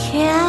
I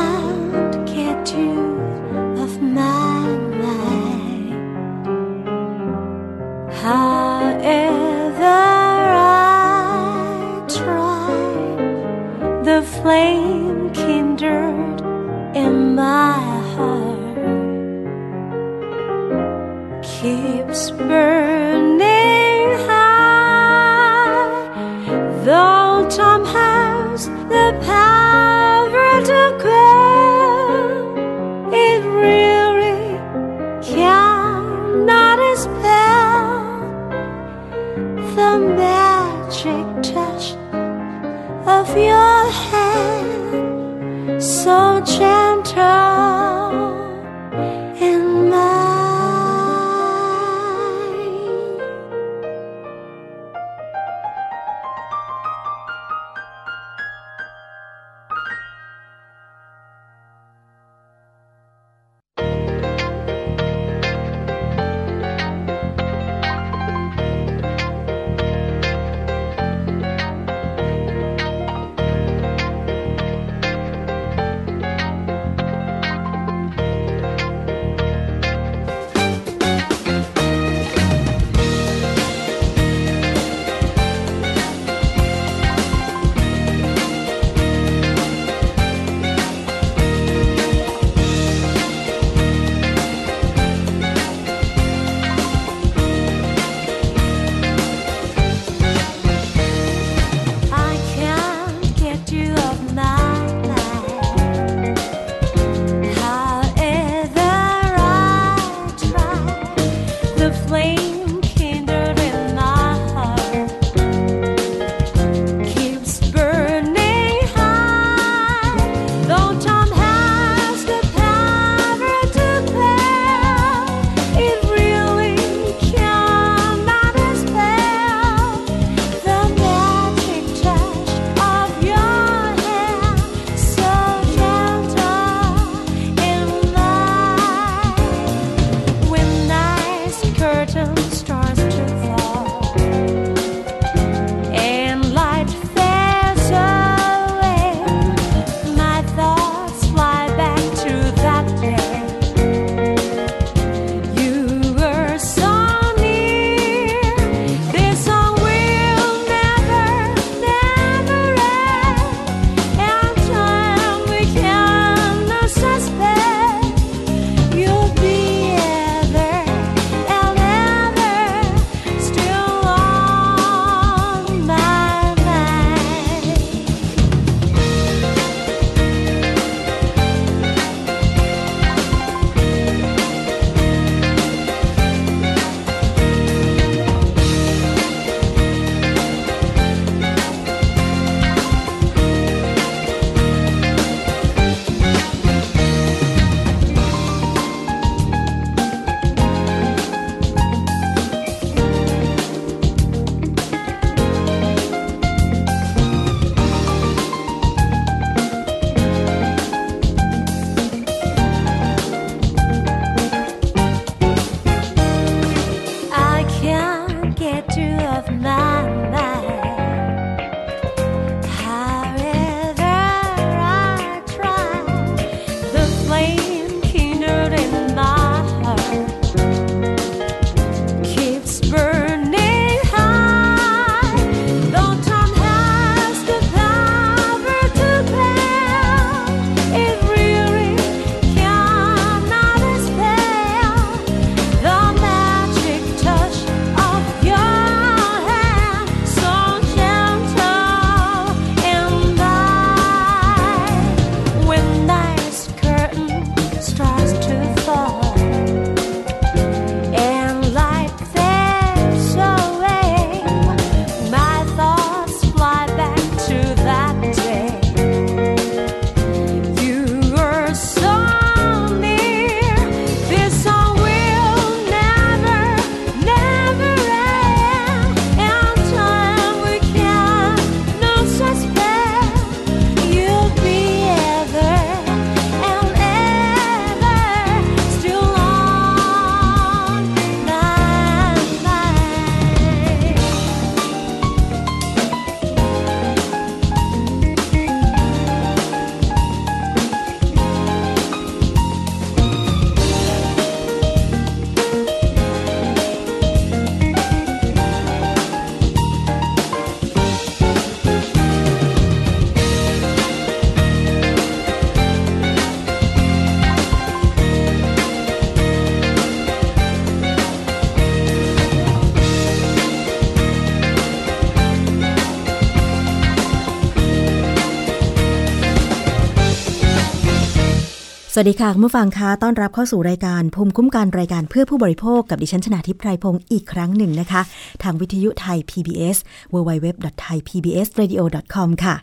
สวัสดีค่ะคุณผู้ฟังคะต้อนรับเข้าสู่รายการภูมิคุ้มกันรายการเพื่อผู้บริโภคกับดิฉันชนาทิพไพรพงศ์อีกครั้งหนึ่งนะคะ ทางวิทยุไทย PBS www.thaipbsradio.com ค่ะ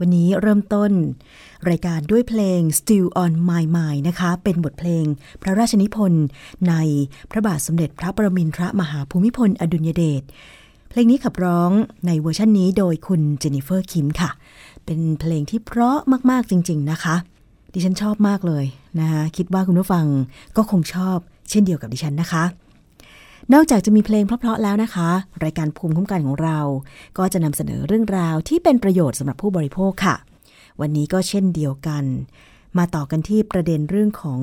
วันนี้เริ่มต้น รายการด้วยเพลง Still on My Mind นะคะ เป็นบทเพลงพระราชนิพนธ์ในพระบาทสมเด็จพระปรมินทรมหาภูมิพลอดุลยเดชเพลงนี้ขับร้องในเวอร์ชันนี้โดยคุณเจนนิเฟอร์คิมค่ะ เป็นเพลงที่เพราะมากๆจริง ๆ นะคะ ดิฉันชอบมากเลยนะคะคิดว่าคุณผู้ฟังก็คงชอบเช่นเดียวกับดิฉันนะคะ นอกจากจะมีเพลงเพราะๆแล้วนะคะ รายการภูมิคุ้มกันของเรา ก็จะนำเสนอเรื่องราวที่เป็นประโยชน์สำหรับผู้บริโภคค่ะ วันนี้ก็เช่นเดียวกัน มาต่อกันที่ประเด็นเรื่องของ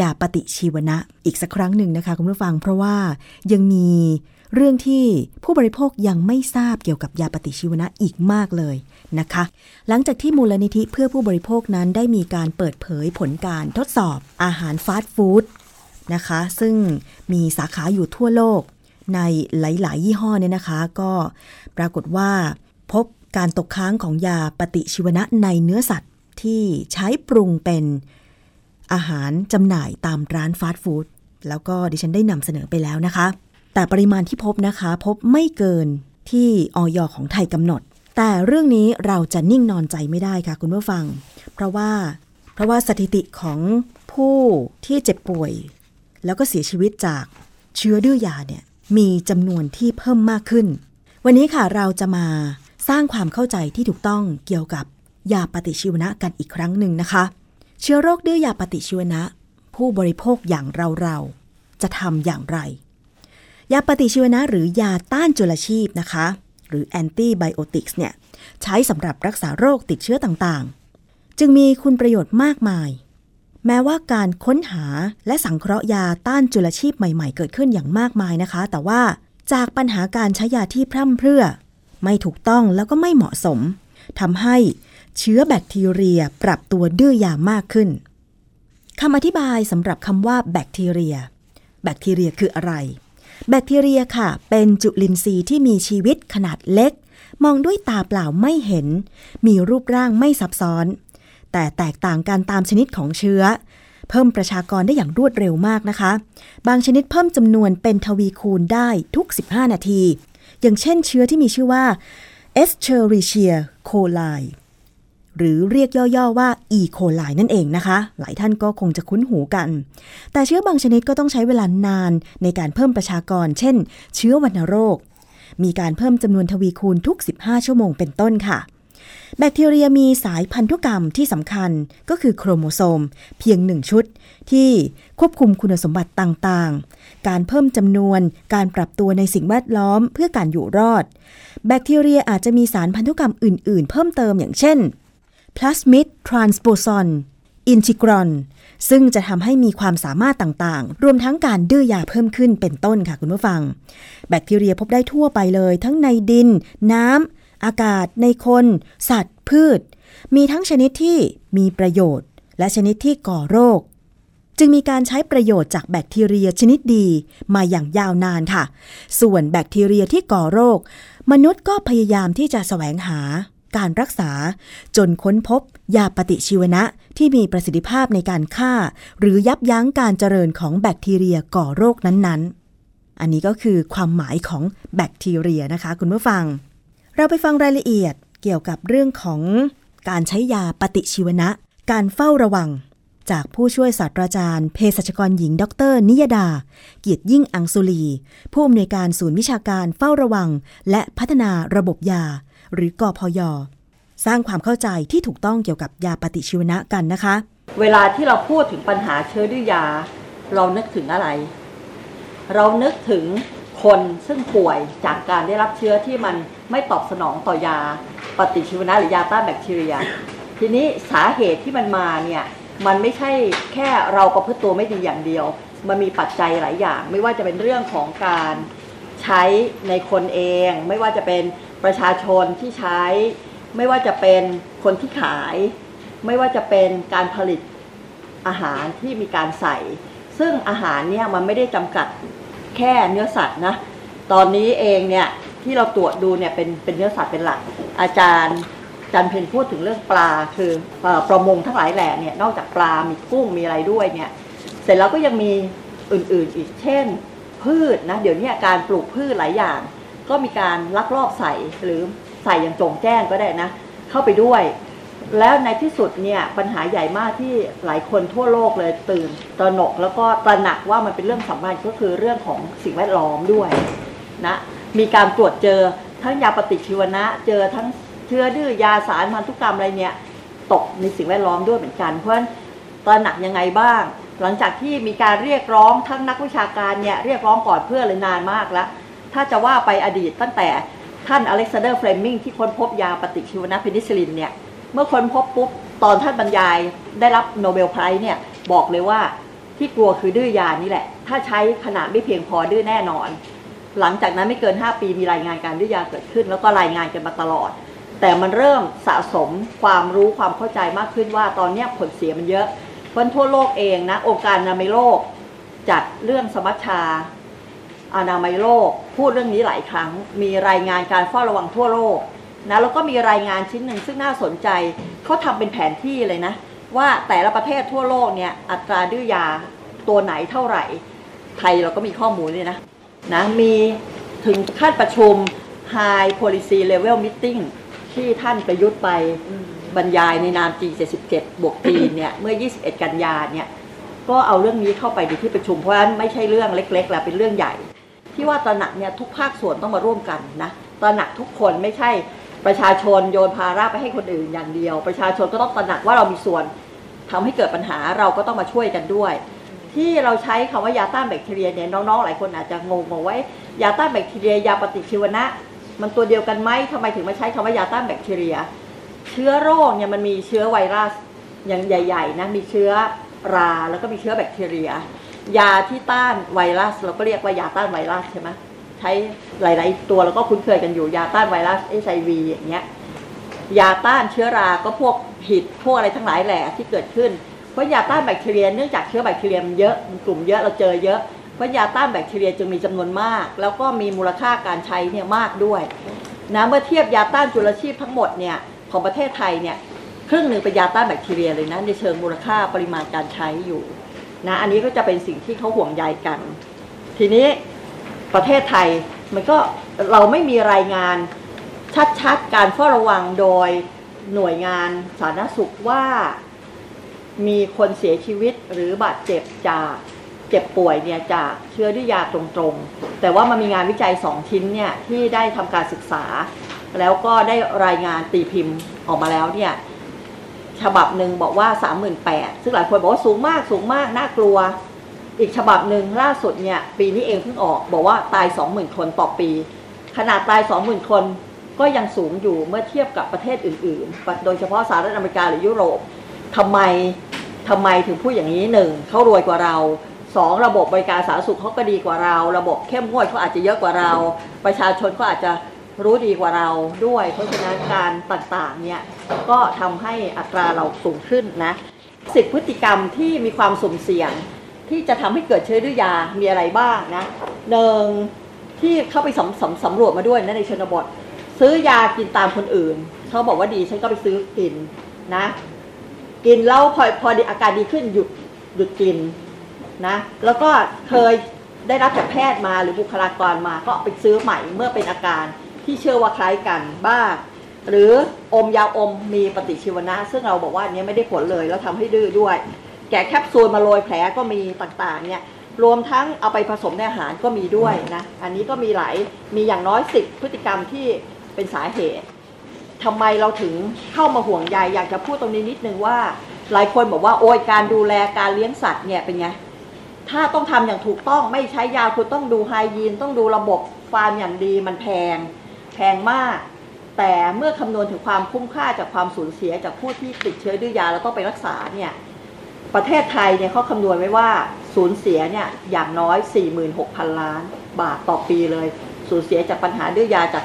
ยาปฏิชีวนะอีกสักครั้งหนึ่งนะคะคุณผู้ฟังเพราะว่ายังมี เรื่องที่ผู้บริโภคยังไม่ทราบเกี่ยวกับยาปฏิชีวนะอีกมากเลยนะคะ หลังจากที่มูลนิธิเพื่อผู้บริโภคนั้นได้มีการเปิดเผยผลการทดสอบอาหารฟาสต์ฟู้ดนะคะ ซึ่งมีสาขาอยู่ทั่วโลก ในหลาย ๆ ยี่ห้อเนี่ยนะคะ ก็ปรากฏว่าพบการตกค้างของยาปฏิชีวนะในเนื้อสัตว์ที่ใช้ปรุงเป็นอาหารจำหน่ายตามร้านฟาสต์ฟู้ดแล้วก็ดิฉันได้นำเสนอไปแล้วนะคะ แต่ปริมาณที่พบนะคะ พบไม่เกินที่ออยของไทยกำหนด แต่เรื่องนี้เราจะนิ่งนอนใจไม่ได้ค่ะคุณผู้ฟัง เพราะว่าเพราะว่าสถิติของผู้ที่เจ็บป่วย แล้วก็เสียชีวิตจากเชื้อดื้อยาเนี่ยมีจำนวนที่เพิ่มมากขึ้น วันนี้ค่ะเราจะมาสร้างความเข้าใจที่ถูกต้องเกี่ยวกับยาปฏิชีวนะกันอีกครั้งหนึ่งนะคะ เชื้อโรคดื้อยาปฏิชีวนะ ผู้บริโภคอย่างเราเราๆจะทำอย่างไร ยาปฏิชีวนะหรือยาต้านจุลชีพนะคะ หรือแอนตี้ไบโอติกส์เนี่ยใช้สำหรับรักษาโรคติดเชื้อต่างๆ จึงมีคุณประโยชน์มากมาย แม้ว่าการค้นหาและสังเคราะห์ยาต้านจุลชีพใหม่ๆ เกิดขึ้นอย่างมากมายนะคะ แต่ว่าจากปัญหาการใช้ยาที่พร่ำเพรื่อ ไม่ถูกต้องแล้วก็ไม่เหมาะสมทำให้เชื้อแบคทีเรียปรับตัวดื้อยามากขึ้นคำอธิบายสำหรับคำว่าแบคทีเรีย แบคทีเรียคืออะไร แบคทีเรียค่ะ เป็นจุลินทรีย์ที่มีชีวิตขนาดเล็ก มองด้วยตาเปล่าไม่เห็น มีรูปร่างไม่ซับซ้อน แต่แตกต่างกันตามชนิดของเชื้อ เพิ่มประชากรได้อย่างรวดเร็วมากนะคะ บางชนิดเพิ่มจำนวนเป็นทวีคูณได้ทุก 15 นาที อย่างเช่นเชื้อที่มีชื่อว่า Escherichia coli หรือเรียกย่อๆว่า E. coli นั่นเองนะคะ หลายท่านก็คงจะคุ้นหูกัน แต่เชื้อบางชนิดก็ต้องใช้เวลานานในการเพิ่มประชากร เช่น เชื้อวัณโรค มีการเพิ่มจำนวนทวีคูณทุก 15 ชั่วโมงเป็นต้นค่ะ แบคทีเรียมีสายพันธุกรรมที่สำคัญก็คือโครโมโซม เพียงหนึ่งชุด ที่ควบคุมคุณสมบัติต่างๆ การเพิ่มจำนวน การปรับตัวในสิ่งแวดล้อมเพื่อการอยู่รอด แบคทีเรียอาจจะมีสารพันธุกรรมอื่น ๆ เพิ่มเติมอย่างเช่น พลาสมิดทรานสโปซอนอินทิกรอน ซึ่งจะทำให้มีความสามารถต่างๆ รวมทั้งการดื้อยาเพิ่มขึ้นเป็นต้นค่ะคุณผู้ฟัง แบคทีเรียพบได้ทั่วไปเลย ทั้งในดิน น้ำอากาศ ในคน สัตว์ พืช มีทั้งชนิดที่มีประโยชน์ และชนิดที่ก่อโรค จึงมีการใช้ประโยชน์จากแบคทีเรียชนิดดีมาอย่างยาวนานค่ะ ส่วนแบคทีเรียที่ก่อโรค มนุษย์ก็พยายามที่จะแสวงหา การรักษาจนค้นพบยาปฏิชีวนะที่มีประสิทธิภาพในการฆ่า หรือยับยั้งการเจริญของแบคทีเรียก่อโรคนั้นๆ อันนี้ก็คือความหมายของแบคทีเรียนะคะคุณผู้ฟัง เราไปฟังรายละเอียดเกี่ยวกับเรื่องของการใช้ยาปฏิชีวนะ การเฝ้าระวัง จากผู้ช่วยศาสตราจารย์เภสัชกรหญิง ดร นิยดา เกียรติยิ่งอังสุลี ผู้อำนวยการศูนย์วิชาการเฝ้าระวัง และพัฒนาระบบยา หรือกอพยสร้างความเข้าใจที่ถูกต้องเกี่ยวกับยาปฏิชีวนะกันนะคะ เวลาที่เราพูดถึงปัญหาเชื้อดื้อยา เรานึกถึงอะไร เรานึกถึงคนซึ่งป่วยจากการได้รับเชื้อที่มันไม่ตอบสนองต่อยาปฏิชีวนะหรือยาต้านแบคทีเรีย ทีนี้สาเหตุที่มันมาเนี่ยมันไม่ใช่แค่เราประพฤติตัวไม่ดีอย่างเดียว มันมีปัจจัยหลายอย่าง ไม่ว่าจะเป็นเรื่องของการใช้ในคนเอง ไม่ว่าจะเป็น ประชาชนที่ใช้ ไม่ว่าจะเป็นคนที่ขาย ไม่ว่าจะเป็นการผลิตอาหารที่มีการใส่ ซึ่งอาหารเนี่ยมันไม่ได้จำกัดแค่เนื้อสัตว์นะตอนนี้เองเนี่ยที่เราตรวจดูเนี่ยเป็นเป็นเนื้อสัตว์เป็นหลัก อาจารย์จันเพนพูดถึงเรื่องปลาคือประมงทั้งหลายแหล่เนี่ยนอกจากปลา มีกุ้งมีอะไรด้วยเนี่ยเสร็จแล้วก็ยังมีอื่นๆอีกเช่น พืชนะเดี๋ยวนี้การปลูกพืชหลายอย่าง ก็มีการลักลอบใส่หรือใส่อย่างจงแจ้งก็ได้นะ เข้าไปด้วย แล้วในที่สุดเนี่ยปัญหาใหญ่มากที่หลายคนทั่วโลกเลยตื่นตระหนกแล้วก็ตระหนักว่ามันเป็นเรื่องสำคัญก็คือเรื่องของสิ่งแวดล้อมด้วยนะมีการตรวจเจอทั้งยาปฏิชีวนะ เจอทั้งเชื้อดื้อยาสารพันธุกรรมอะไรเนี่ยตกในสิ่งแวดล้อมด้วยเหมือนกัน เพราะฉะนั้นตระหนักยังไงบ้าง หลังจากที่มีการเรียกร้องทั้งนักวิชาการเนี่ยเรียกร้องก่อนเพื่อเลยนานมากแล้ว ถ้าจะว่าไปอดีตตั้งแต่ท่านอเล็กซานเดอร์เฟลมิงที่ค้นพบยาปฏิชีวนะเพนิซิลินเนี่ยเมื่อค้นพบปุ๊บตอนท่านบรรยายได้รับ Nobel Prize เนี่ยบอกเลยว่าที่กลัวคือดื้อยานี่แหละ ถ้าใช้ขนาดไม่เพียงพอดื้อแน่นอน หลังจากนั้นไม่เกิน 5 ปีมีรายงานการดื้อยาเกิดขึ้น แล้วก็รายงานกันมาตลอด แต่มันเริ่มสะสมความรู้ความเข้าใจมากขึ้นว่าตอนนี้ผลเสียมันเยอะเพราะทั่วโลกเองนะองค์การอนามัยโลกจัดเรื่องสมัชชา อนามัยโลก พูดเรื่องนี้หลายครั้ง มีรายงานการเฝ้าระวังทั่วโลกนะแล้วก็มีรายงานชิ้นหนึ่งซึ่งน่าสนใจเขาทำเป็นแผนที่เลยนะ ว่าแต่ละประเทศทั่วโลกเนี่ยอัตราดื้อยาตัวไหนเท่าไหร่ ไทยเราก็มีข้อมูลเลยนะนะมีถึงขั้นประชุม High Policy Level Meeting ที่ท่านประยุทธ์ไปบรรยายในนาม G77 บวกจีนเนี่ยเมื่อ 21 กันยาเนี่ยก็เอาเรื่องนี้เข้าไปในที่ประชุมเพราะฉะนั้นไม่ใช่เรื่องเล็กๆแล้วเป็นเรื่องใหญ่ ที่ว่าตระหนักเนี่ยทุกภาคส่วนต้องมาร่วมกันนะตระหนักทุกคนไม่ใช่ประชาชนโยนภาระไปให้คนอื่นอย่างเดียว ประชาชนก็ต้องตระหนักว่าเรามีส่วนทำให้เกิดปัญหาเราก็ต้องมาช่วยกันด้วย ที่เราใช้คำว่ายาต้านแบคทีเรียเนี่ยน้องๆหลายคนอาจจะงงว่ายาต้านแบคทีเรียยาปฏิชีวนะ มันตัวเดียวกันไหมทำไมถึงมาใช้คำว่ายาต้านแบคทีเรีย เชื้อโรคเนี่ยมันมีเชื้อไวรัสอย่างใหญ่ ๆนะมีเชื้อราแล้วก็มีเชื้อแบคทีเรีย ยาที่ต้านไวรัส เราก็เรียกว่ายาต้านไวรัสใช่ไหมใช้หลาย ๆ ตัวเราก็คุ้นเคยกันอยู่ยาต้านไวรัสเอชไอวีอย่างเงี้ยยาต้านเชื้อราก็พวกหิดพวกอะไรทั้งหลายแหละที่เกิดขึ้นเพราะยาต้านแบคทีเรียเนื่องจากเชื้อแบคทีเรียมันเยอะมันกลุ่มเยอะเราเจอเยอะเพราะยาต้านแบคทีเรียจึงมีจำนวนมาก แล้วก็มีมูลค่าการใช้เนี่ยมากด้วยนะเมื่อเทียบยาต้านจุลชีพทั้งหมดเนี่ยของประเทศไทยเนี่ยครึ่งหนึ่งเป็นยาต้านแบคทีเรียเลยนะในเชิงมูลค่าปริมาณการใช้อยู่ นะอันนี้ก็จะเป็นสิ่งที่เขาห่วงใยกัน ทีนี้ประเทศไทยมันก็เราไม่มีรายงานชัดๆการเฝ้าระวังโดยหน่วยงานสาธารณสุขว่ามีคนเสียชีวิตหรือบาดเจ็บจากเจ็บป่วยเนี่ยจากเชื้อด้วยยาตรงๆ แต่ว่ามันมีงานวิจัยสองชิ้นเนี่ยที่ได้ทำการศึกษา แล้วก็ได้รายงานตีพิมพ์ออกมาแล้วเนี่ย ฉบับหนึ่งบอกว่า38,000ซึ่งหลายคนบอกว่าสูงมากสูงมากน่ากลัว อีกฉบับหนึ่งล่าสุดเนี่ยปีนี้เองเพิ่งออกบอกว่าตาย 20,000 คนต่อปี ขนาดตาย 20,000 คนก็ยังสูงอยู่เมื่อเทียบกับประเทศอื่น ๆ โดยเฉพาะสหรัฐอเมริกาหรือยุโรปทำไมทำไมถึงพูดอย่างนี้หนึ่งเขารวยกว่าเราสองระบบบริการสาธารณสุขเขาก็ดีกว่าเรา ระบบเข้มงวดเขาอาจจะเยอะกว่าเรา ประชาชนก็อาจจะ รู้ดีกว่าเราด้วย เพราะฉะนั้นการต่างๆเนี่ยก็ทำให้อัตราเราสูงขึ้นนะสิบพฤติกรรมที่มีความสุ่มเสี่ยง ที่จะทำให้เกิดเชื้อดื้อยามีอะไรบ้างนะหนึ่งที่เข้าไปสำสำสำรวจมาด้วยนะในชนบท ซื้อยากินตามคนอื่นเขาบอกว่าดีฉันก็ไปซื้อกินนะ กินแล้วพอพอดีอาการดีขึ้นหยุดหยุดกินนะแล้วก็เคยได้รับจากแพทย์มาหรือบุคลากรมาก็ไปซื้อใหม่เมื่อเป็นอาการ ที่เชื่อว่าคล้ายกันบ้างหรืออมยาอมมีปฏิชีวนะ ซึ่งเราบอกว่าอันนี้ไม่ได้ผลเลยแล้วทำให้ดื้อด้วย แกะแคปซูลมาโรยแผลก็มีต่างๆเนี่ยรวมทั้งเอาไปผสมในอาหารก็มีด้วยนะ อันนี้ก็มีหลายมีอย่างน้อยสิบพฤติกรรมที่เป็นสาเหตุทำไมเราถึงเข้ามาห่วงใยอยากจะพูดตรงนี้นิดนึงว่า หลายคนบอกว่าโอ้ยการดูแลการเลี้ยงสัตว์เนี่ยเป็นไงถ้าต้องทำอย่างถูกต้องไม่ใช้ยาคุณต้องดูไฮยีนต้องดูระบบฟาร์มอย่างดีมันแพง แพงมาก แต่เมื่อคำนวณถึงความคุ้มค่าจากความสูญเสียจากผู้ที่ติดเชื้อดื้อยาแล้วต้องไปรักษาเนี่ยประเทศไทยเนี่ยเขาคำนวณไว้ว่าสูญเสียเนี่ยอย่างน้อย 46,000 ล้านบาทต่อปีเลย สูญเสียจากปัญหาดื้อยาจาก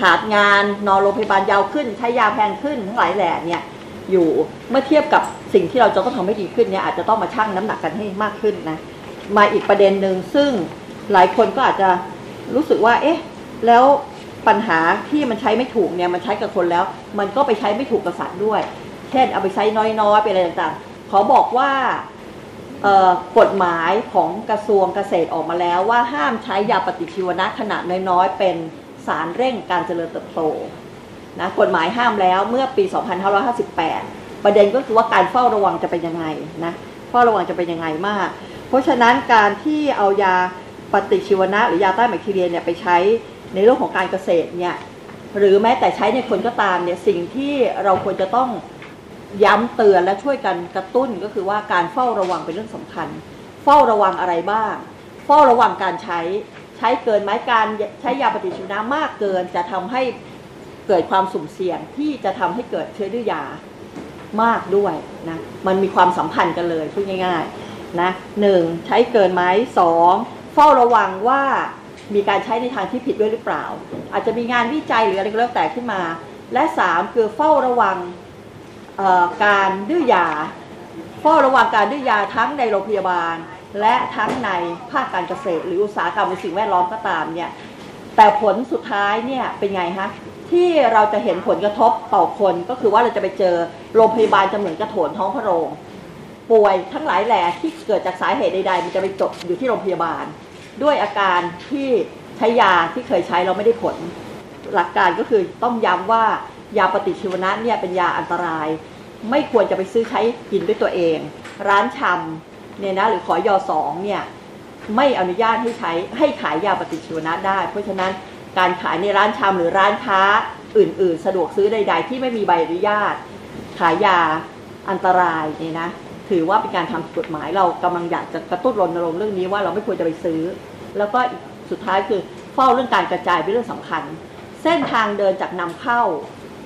ขาดงานนอนโรงพยาบาลยาวขึ้น ใช้ยาแพงขึ้นทั้งหลายแหล่เนี่ยอยู่เมื่อเทียบกับสิ่งที่เราจะต้องทำให้ดีขึ้นเนี่ยอาจจะต้องมาชั่งน้ำหนักกันให้มากขึ้นนะมาอีกประเด็นหนึ่งซึ่งหลายคนก็อาจจะรู้สึกว่า เอ๊ะ แล้ว ปัญหาที่มันใช้ไม่ถูกเนี่ยมันใช้กับคนแล้ว มันก็ไปใช้ไม่ถูกกับสัตว์ด้วย เช่นเอาไปใช้น้อยๆไปอะไรต่างๆ ขอบอกว่ากฎหมายของกระทรวงเกษตรออกมาแล้วว่าห้ามใช้ยาปฏิชีวนะขนาดน้อยๆ เป็นสารเร่งการเจริญเติบโตนะกฎหมายห้ามแล้วเมื่อปี 2558 ประเด็นก็คือว่าการเฝ้าระวังจะเป็นยังไงนะเฝ้าระวังจะเป็นยังไงมาก เพราะฉะนั้นการที่เอายาปฏิชีวนะหรือยาต้านแบคทีเรียเนี่ยไปใช้ ในเรื่องของการเกษตรเนี่ยหรือแม้แต่ใช้ในคนก็ตามเนี่ยสิ่งที่เราควรจะต้องย้ำเตือนและช่วยกันกระตุ้นก็คือว่าการเฝ้าระวังเป็นเรื่องสำคัญ เฝ้าระวังอะไรบ้าง เฝ้าระวังการใช้ใช้เกินไหมการใช้ยาปฏิชีวนะมากเกินจะทำให้เกิดความสุ่มเสี่ยงที่จะทำให้เกิดเชื้อดื้อยามากด้วยนะมันมีความสัมพันธ์กันเลยพูดง่ายๆนะหนึ่งใช้เกินไหมสองเฝ้าระวังว่า มีการใช้ในทางที่ผิดด้วยหรือเปล่า อาจจะมีงานวิจัยหรืออะไรก็แล้วแต่ขึ้นมา และสามคือเฝ้าระวังการดื้อยาเฝ้าระวังการดื้อยาทั้งในโรงพยาบาล และทั้งในภาคการเกษตร หรืออุตสาหกรรมหรือสิ่งแวดล้อมก็ตามเนี่ยแต่ผลสุดท้ายเนี่ยเป็นไงฮะที่เราจะเห็นผลกระทบต่อคนก็คือว่าเราจะไปเจอโรงพยาบาลจะเหมือนกระโถนท้องพระโรง ป่วยทั้งหลายแหล่ที่เกิดจากสาเหตุใดๆมันจะไปจบอยู่ที่โรงพยาบาล ด้วยอาการที่ใช้ยาที่เคยใช้เราไม่ได้ผล หลักการก็คือต้องย้ำว่ายาปฏิชีวนะเนี่ยเป็นยาอันตราย ไม่ควรจะไปซื้อใช้กินด้วยตัวเอง ร้านชำเนี่ยนะหรือขอยอสองเนี่ยไม่อนุญาตให้ใช้ให้ขายยาปฏิชีวนะได้ เพราะฉะนั้นการขายในร้านชำหรือร้านค้าอื่น ๆ สะดวกซื้อใด ๆ ที่ไม่มีใบอนุญาต ขายยาอันตรายเนี่ยนะถือว่าเป็นการทำผิดกฎหมายเรากำลังอยากจะกระตุ้นรณรงค์เรื่องนี้ว่าเราไม่ควรจะไปซื้อ แล้วก็อีกสุดท้ายคือเฝ้าเรื่องการกระจายเป็นเรื่องสำคัญ เส้นทางเดินจากนำเข้า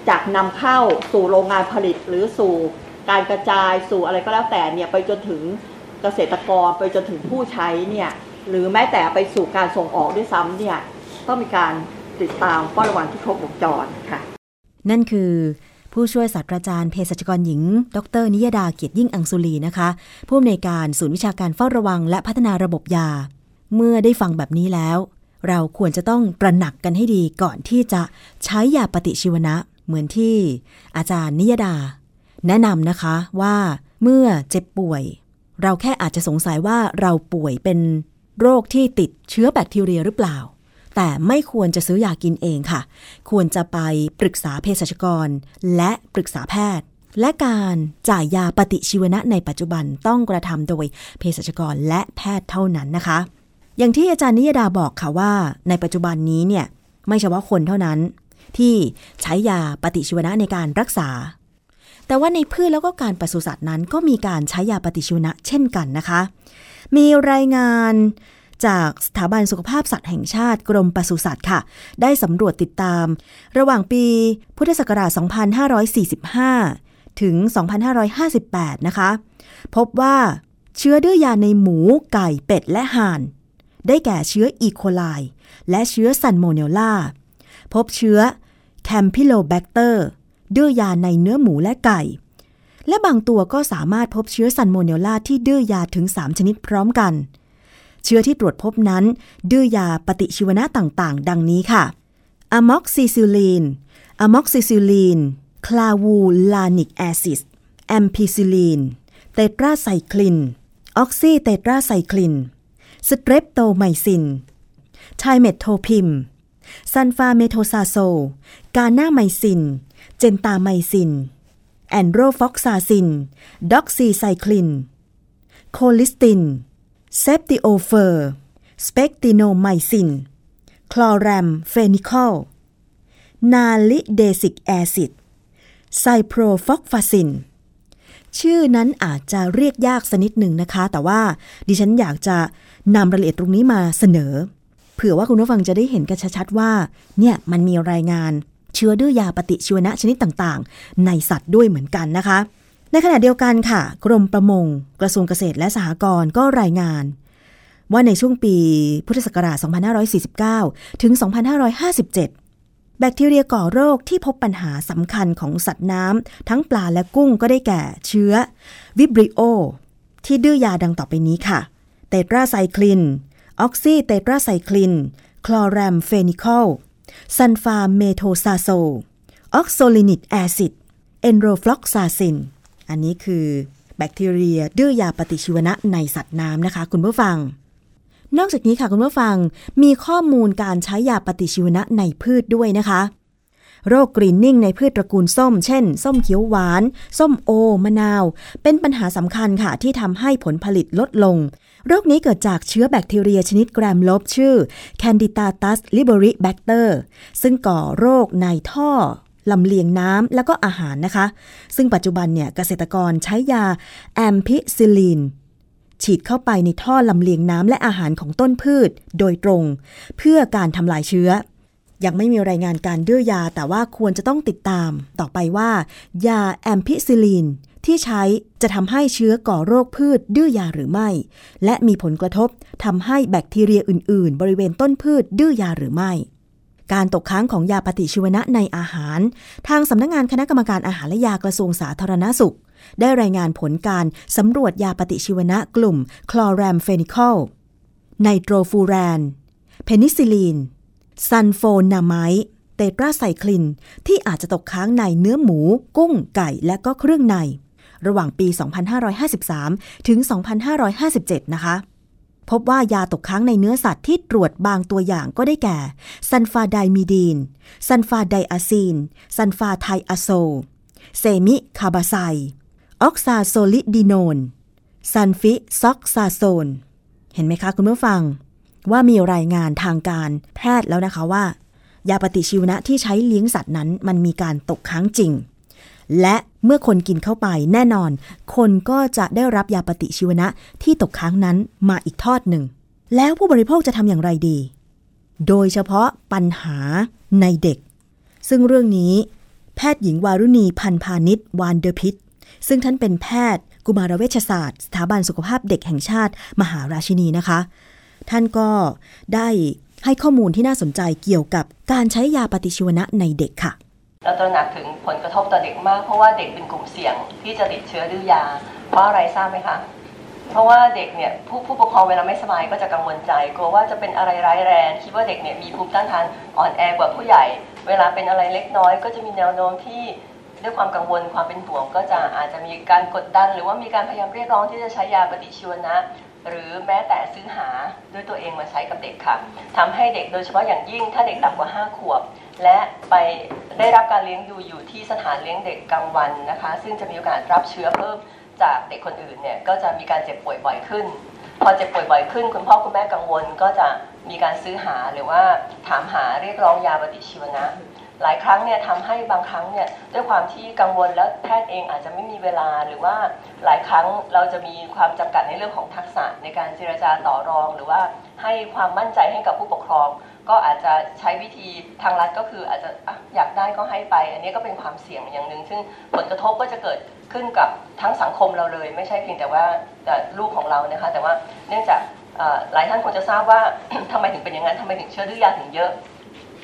จากนำเข้าสู่โรงงานผลิตหรือสู่การกระจายสู่อะไรก็แล้วแต่เนี่ยไปจนถึงเกษตรกรไปจนถึงผู้ใช้เนี่ยหรือแม้แต่ไปสู่การส่งออกด้วยซ้ำเนี่ยต้องมีการติดตามเฝ้าระวังที่ครบวงจรค่ะ นั่นคือผู้ช่วยศาสตราจารย์เภสัชกรหญิง ดร นิยดาเกียรติยิ่งอังสุลีนะคะ ผู้อำนวยการศูนย์วิชาการเฝ้าระวังและพัฒนาระบบยา เมื่อได้ฟังแบบนี้แล้ว เราควรจะต้องตระหนักกันให้ดีก่อนที่จะใช้ยาปฏิชีวนะ เหมือนที่อาจารย์นิยดา แนะนำนะคะว่าเมื่อเจ็บป่วย เราแค่อาจจะสงสัยว่าเราป่วยเป็นโรคที่ติดเชื้อแบคทีเรียหรือเปล่า แต่ไม่ควรจะซื้อยากินเองค่ะ ควรจะไปปรึกษาเภสัชกร และปรึกษาแพทย์ และการจ่ายยาปฏิชีวนะในปัจจุบันต้องกระทำโดยเภสัชกรและแพทย์เท่านั้นนะคะ อย่างที่อาจารย์นิยดาบอกค่ะว่า ในปัจจุบันนี้เนี่ยไม่เฉพาะคนเท่านั้น ที่ใช้ยาปฏิชีวนะในการรักษา แต่ว่าในพืชแล้วก็การปศุสัตว์นั้นก็มีการใช้ยาปฏิชีวนะเช่นกันนะคะ มีรายงานจากสถาบันสุขภาพสัตว์แห่งชาติกรมปศุสัตว์ค่ะ ได้สำรวจติดตาม ระหว่างปีพุทธศักราช 2545 ถึง 2558 นะคะ พบว่าเชื้อดื้อยาในหมูไก่เป็ดและห่าน ได้แก่เชื้ออีโคไลและเชื้อซัลโมเนลลาพบเชื้อแคมพิโลแบคเตอร์ดื้อยาในเนื้อหมูและไก่ และบางตัวก็สามารถพบเชื้อซัลโมเนลลาที่ดื้อยาถึง 3 ชนิดพร้อมกัน เชื้อที่ตรวจพบนั้นดื้อยาปฏิชีวนะต่างๆ ดังนี้ค่ะอะม็อกซิซิลีนอะม็อกซิซิลีน คลาวูลานิกแอซิดแอมพิซิลีน เตตราไซคลิน ออกซิเตตราไซคลิน สเตรปโตไมซินไตรเมโทพริมซัลฟาเมทอกซาโซล กานาไมซิน เจนตาไมซิน เอนโรฟลอกซาซิน ด็อกซีไซคลิน โคลิสติน เซฟติโอเฟอร์ สเปกติโนไมซิน คลอแรมเฟนิคอล นาลิเดซิกแอซิด ไซโปรฟลอกซาซิน ชื่อนั้นอาจจะเรียกยากสักนิดหนึ่งนะคะ แต่ว่าดิฉันอยากจะนำรายละเอียดตรงนี้มาเสนอ เผื่อว่าคุณผู้ฟังจะได้เห็นกันชัดๆว่า เนี่ยมันมีรายงานเชื้อดื้อยาปฏิชีวนะชนิดต่างๆ ในสัตว์ด้วยเหมือนกันนะคะ ในขณะเดียวกันค่ะ กรมประมง กระทรวงเกษตรและสหกรณ์ก็รายงาน ว่าในช่วงปีพุทธศักราช 2549 ถึง 2557 แบคทีเรียก่อโรคที่พบปัญหาสำคัญของสัตว์น้ำทั้งปลาและกุ้งก็ได้แก่เชื้อ วิบริโอ ที่ดื้อยาดังต่อไปนี้ค่ะ เตตราไซคลิน ออกซิเตตราไซคลิน คลอแรมเฟนิคอลซัลฟาเมทอกซาโซล ออกโซลินิกแอซิด เอนโรฟลอกซาซิน อันนี้คือแบคทีเรียดื้อยาปฏิชีวนะในสัตว์น้ำนะคะ คุณผู้ฟัง นอกจากนี้ค่ะคุณผู้ฟังมีข้อมูลการใช้ยาปฏิชีวนะในพืชด้วยนะคะ โรคกรีนนิ่งในพืชตระกูลส้ม เช่น ส้มเขียวหวาน ส้มโอ มะนาว เป็นปัญหาสำคัญค่ะที่ทำให้ผลผลิตลดลง โรคนี้เกิดจากเชื้อแบคทีเรียชนิดแกรมลบชื่อ Candidatus liberibacter ซึ่งก่อโรคในท่อลำเลียงน้ำแล้วก็อาหารนะคะ ซึ่งปัจจุบันเนี่ยเกษตรกรใช้ยาแอมพิซิลิน ฉีดเข้าไปในท่อลำเลียงน้ำและอาหารของต้นพืชโดยตรง เพื่อการทำลายเชื้อ ยังไม่มีรายงานการดื้อยา แต่ว่าควรจะต้องติดตาม ต่อไปว่า ยาแอมพิซิลินที่ใช้จะทำให้เชื้อก่อโรคพืชดื้อยาหรือไม่ และมีผลกระทบทำให้แบคทีเรียอื่น ๆ บริเวณต้นพืชดื้อยาหรือไม่ การตกค้างของยาปฏิชีวนะในอาหาร ทางสำนักงงานคณะกรรมการอาหารและยากระทรวงสาธารณสุข ได้รายงานผลการสำรวจยาปฏิชีวนะกลุ่มคลอแรมเฟนิคอลไนโตรฟูแรน เพนิซิลีน ซัลโฟนาไมด์ เตตราไซคลิน ที่อาจจะตกค้างในเนื้อหมู กุ้ง ไก่ และก็เครื่องใน ระหว่างปี 2553 ถึง 2557 นะคะ พบว่ายาตกค้างในเนื้อสัตว์ที่ตรวจบางตัวอย่างก็ได้แก่ ซันฟาไดมีดีน ซันฟาไดอะซีน ซันฟาไทอะโซ เซมิคาบาไซ ออกซาโซลิดีโนน ซันฟิซอกซาโซน เห็นไหมคะคุณผู้ฟัง ว่ามีรายงานทางการแพทย์แล้วนะคะว่า ยาปฏิชีวนะที่ใช้เลี้ยงสัตว์นั้นมันมีการตกค้างจริง และเมื่อคนกินเข้าไปแน่นอน คนก็จะได้รับยาปฏิชีวนะที่ตกค้างนั้นมาอีกทอดหนึ่ง แล้วผู้บริโภคจะทำอย่างไรดี โดยเฉพาะปัญหาในเด็ก ซึ่งเรื่องนี้ แพทย์หญิงวารุณีพันพาณิชวานเดอพิษ ซึ่งท่านเป็นแพทย์ กุมารเวชศาสตร์ สถาบันสุขภาพเด็กแห่งชาติ มหาราชินีนะคะ ท่านก็ได้ให้ข้อมูลที่น่าสนใจเกี่ยวกับการใช้ยาปฏิชีวนะในเด็กค่ะเราตระหนักถึงผลกระทบต่อเด็กมากเพราะว่าเด็กเป็นกลุ่มเสี่ยงที่จะติดเชื้อดื้อยา เพราะอะไรทราบไหมคะเพราะว่าเด็กเนี่ยผู้ผู้ปกครองเวลาไม่สบายก็จะกังวลใจกลัวว่าจะเป็นอะไรร้ายแรงคิดว่าเด็กเนี่ยมีภูมิต้านทานอ่อนแอกว่าผู้ใหญ่ เวลาเป็นอะไรเล็กน้อย ก็จะมีแนวโน้มที่ ด้วยความกังวลความเป็นห่วงก็จะอาจจะมีการกดดัน หรือว่ามีการพยายามเรียกร้องที่จะใช้ยาปฏิชีวนะ หรือแม้แต่ซื้อหาด้วยตัวเองมาใช้กับเด็กค่ะทำให้เด็กโดยเฉพาะอย่างยิ่งถ้าเด็กต่ำกว่า 5 ขวบ และไปได้รับการเลี้ยงดูอยู่ที่สถานเลี้ยงเด็กกลางวันนะคะ ซึ่งจะมีโอกาสรับเชื้อเพิ่มจากเด็กคนอื่นเนี่ยก็จะมีการเจ็บป่วยบ่อยขึ้น พอเจ็บป่วยบ่อยขึ้น คุณพ่อคุณแม่กังวลก็จะมีการซื้อหาหรือว่าถามหาเรียกร้องยาปฏิชีวนะ หลายครั้งเนี่ยทำให้บางครั้งเนี่ยด้วยความที่กังวลแล้วแพทย์เองอาจจะไม่มีเวลาหรือว่าหลายครั้งเราจะมีความจำกัดในเรื่องของทักษะในการเจรจาต่อรอง หรือว่าให้ความมั่นใจให้กับผู้ปกครอง ก็อาจจะใช้วิธีทางรัฐก็คืออาจจะอยากได้ก็ให้ไป อันนี้ก็เป็นความเสี่ยงอย่างหนึ่งซึ่งผลกระทบก็จะเกิดขึ้นกับทั้งสังคมเราเลย ไม่ใช่เพียงแต่ว่าแต่ลูกของเรานะคะแต่ว่าเนื่องจากหลายท่านคงจะทราบว่าทำไมถึงเป็นอย่างนั้นทำไมถึงเชื้อดื้อยาถึงเยอะ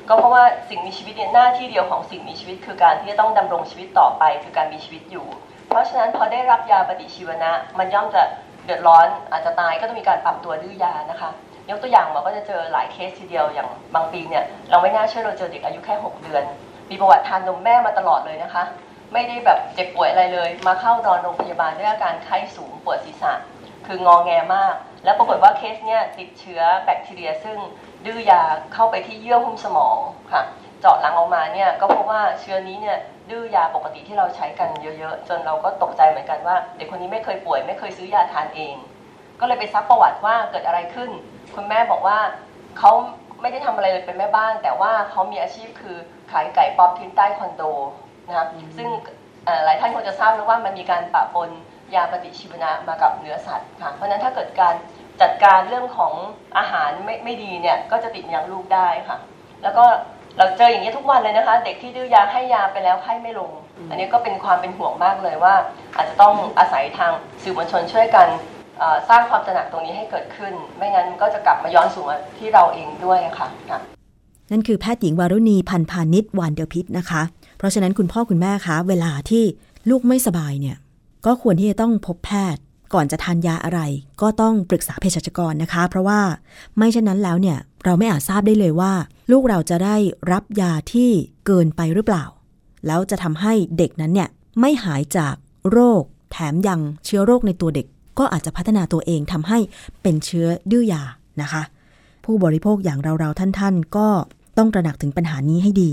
ก็เพราะว่าสิ่งมีชีวิตเนี่ยหน้าที่เดียวของสิ่งมีชีวิต คือการที่จะต้องดำรงชีวิตต่อไป คือการมีชีวิตอยู่ เพราะฉะนั้นพอได้รับยาปฏิชีวนะ มันย่อมจะเดือดร้อนอาจจะตายก็ต้องมีการปรับตัวดื้อยานะคะ ยกตัวอย่างหมอก็จะเจอหลายเคสทีเดียวอย่างบางปีเนี่ยเราไม่น่าเชื่อเราเจอเด็กอายุแค่ 6 เดือน มีประวัติทานนมแม่มาตลอดเลยนะคะ ไม่ได้แบบเจ็บป่วยอะไรเลย มาเข้านอนโรงพยาบาลด้วยอาการไข้สูงปวดศีรษะคืองอแงมาก แล้วปรากฏว่าเคสเนี่ยติดเชื้อแบคทีเรียซึ่ง ดื้อยาเข้าไปที่เยื่อหุ้มสมองค่ะเจาะหลังออกมาเนี่ยก็พบว่าเชื้อนี้เนี่ยดื้อยาปกติที่เราใช้กันเยอะๆ จนเราก็ตกใจเหมือนกันว่า เด็กคนนี้ไม่เคยป่วย ไม่เคยซื้อยาทานเอง ก็เลยไปซักประวัติว่าเกิดอะไรขึ้น คุณแม่บอกว่าเขาไม่ได้ทำอะไรเลยเป็นแม่บ้าน แต่ว่าเขามีอาชีพคือขายไก่ป๊อปทิ้งใต้คอนโดนะครับซึ่งหลายท่านคงจะทราบแล้วว่ามันมีการปะปนยาปฏิชีวนะมากับเนื้อสัตว์ค่ะเพราะฉะนั้นถ้าเกิดการ จัดการเรื่องของอาหารไม่ไม่ดีเนี่ยก็จะติดยังลูกได้ค่ะ แล้วก็เราเจออย่างนี้ยทุกวันเลยนะคะ เด็กที่ดื้อยาให้ยาไปแล้วไข้ไม่ลง อันนี้ก็เป็นความเป็นห่วงมากเลยว่า อาจจะต้องอาศัยทางสื่อมวลชนช่วยกันเอ่อสร้างความตระหนักตรงนี้ให้เกิดขึ้น ไม่งั้นก็จะกลับมาย้อนสู่มาที่เราเองด้วยอะค่ะค่ะนั่นคือแพทย์หญิงวารุณีพันพาณิชย์วานเดอพิษนะคะ เพราะฉะนั้นคุณพ่อคุณแม่คะเวลาที่ลูกไม่สบายเนี่ยก็ควรที่จะต้องพบแพทย์ ก่อนจะทานยาอะไร ก็ต้องปรึกษาเภสัชกรนะคะ เพราะว่าไม่เช่นนั้นแล้วเนี่ยเราไม่อาจทราบได้เลยว่า ลูกเราจะได้รับยาที่เกินไปหรือเปล่า แล้วจะทำให้เด็กนั้นเนี่ยไม่หายจากโรค แถมยังเชื้อโรคในตัวเด็ก ก็อาจจะพัฒนาตัวเองทำให้เป็นเชื้อดื้อยานะคะ ผู้บริโภคอย่างเราๆท่านๆ ก็ต้องตระหนักถึงปัญหานี้ให้ดี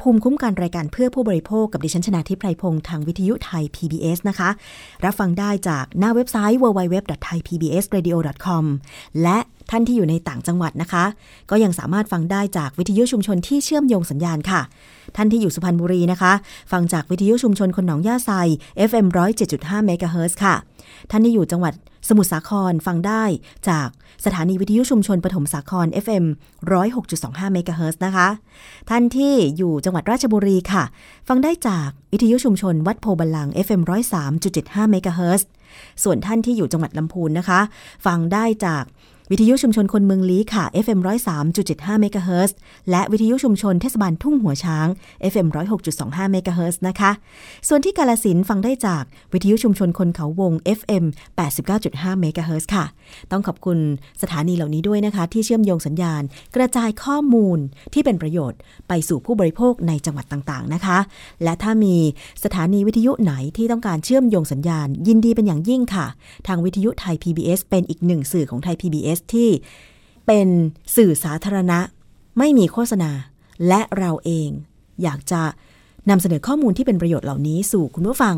ภูมิคุ้มกันรายการเพื่อผู้บริโภคกับดิฉันชนาทิพไพรพงศ์ทางวิทยุไทย PBS นะคะ รับฟังได้จากหน้าเว็บไซต์ www.thaipbsradio.com และท่านที่อยู่ในต่างจังหวัดนะคะ ก็ยังสามารถฟังได้จากวิทยุชุมชนที่เชื่อมโยงสัญญาณค่ะ ท่านที่อยู่สุพรรณบุรีนะคะ ฟังจากวิทยุชุมชนคนหนองย่าไซ FM 107.5เมกะเฮิร์ค่ะ ท่านที่อยู่จังหวัดสมุทรสาครฟังได้จากสถานีวิทยุชุมชนปฐมสาคร FM 106.25เมกะเฮิรตซ์นะคะ ท่านที่อยู่จังหวัดราชบุรีค่ะ ฟังได้จากวิทยุชุมชนวัดโพธิ์บัลลังก์ FM 103.75เมกะเฮิรตซ์ส่วนท่านที่อยู่จังหวัดลำพูนนะคะ ฟังได้จาก วิทยุชุมชนคนเมืองลี้ค่ะ FM 103.75เมกะเฮิรตซ์และวิทยุชุมชนเทศบาลทุ่งหัวช้าง FM 106.25เมกะเฮิรตซ์นะคะ ส่วนที่กาฬสินธุ์ฟังได้จากวิทยุชุมชนคนเขาวง FM 89.5เมกะเฮิรตซ์ค่ะ ต้องขอบคุณสถานีเหล่านี้ด้วยนะคะ ที่เชื่อมโยงสัญญาณ กระจายข้อมูลที่เป็นประโยชน์ ไปสู่ผู้บริโภคในจังหวัดต่างๆนะคะ และถ้ามีสถานีวิทยุไหนที่ต้องการเชื่อมโยงสัญญาณ ยินดีเป็นอย่างยิ่งค่ะ ทางวิทยุไทย PBS เป็นอีกหนึ่งสื่อของไทย PBS ที่เป็นสื่อสาธารณะ ไม่มีโฆษณา และเราเองอยากจะนำเสนอข้อมูลที่เป็นประโยชน์เหล่านี้สู่คุณผู้ฟัง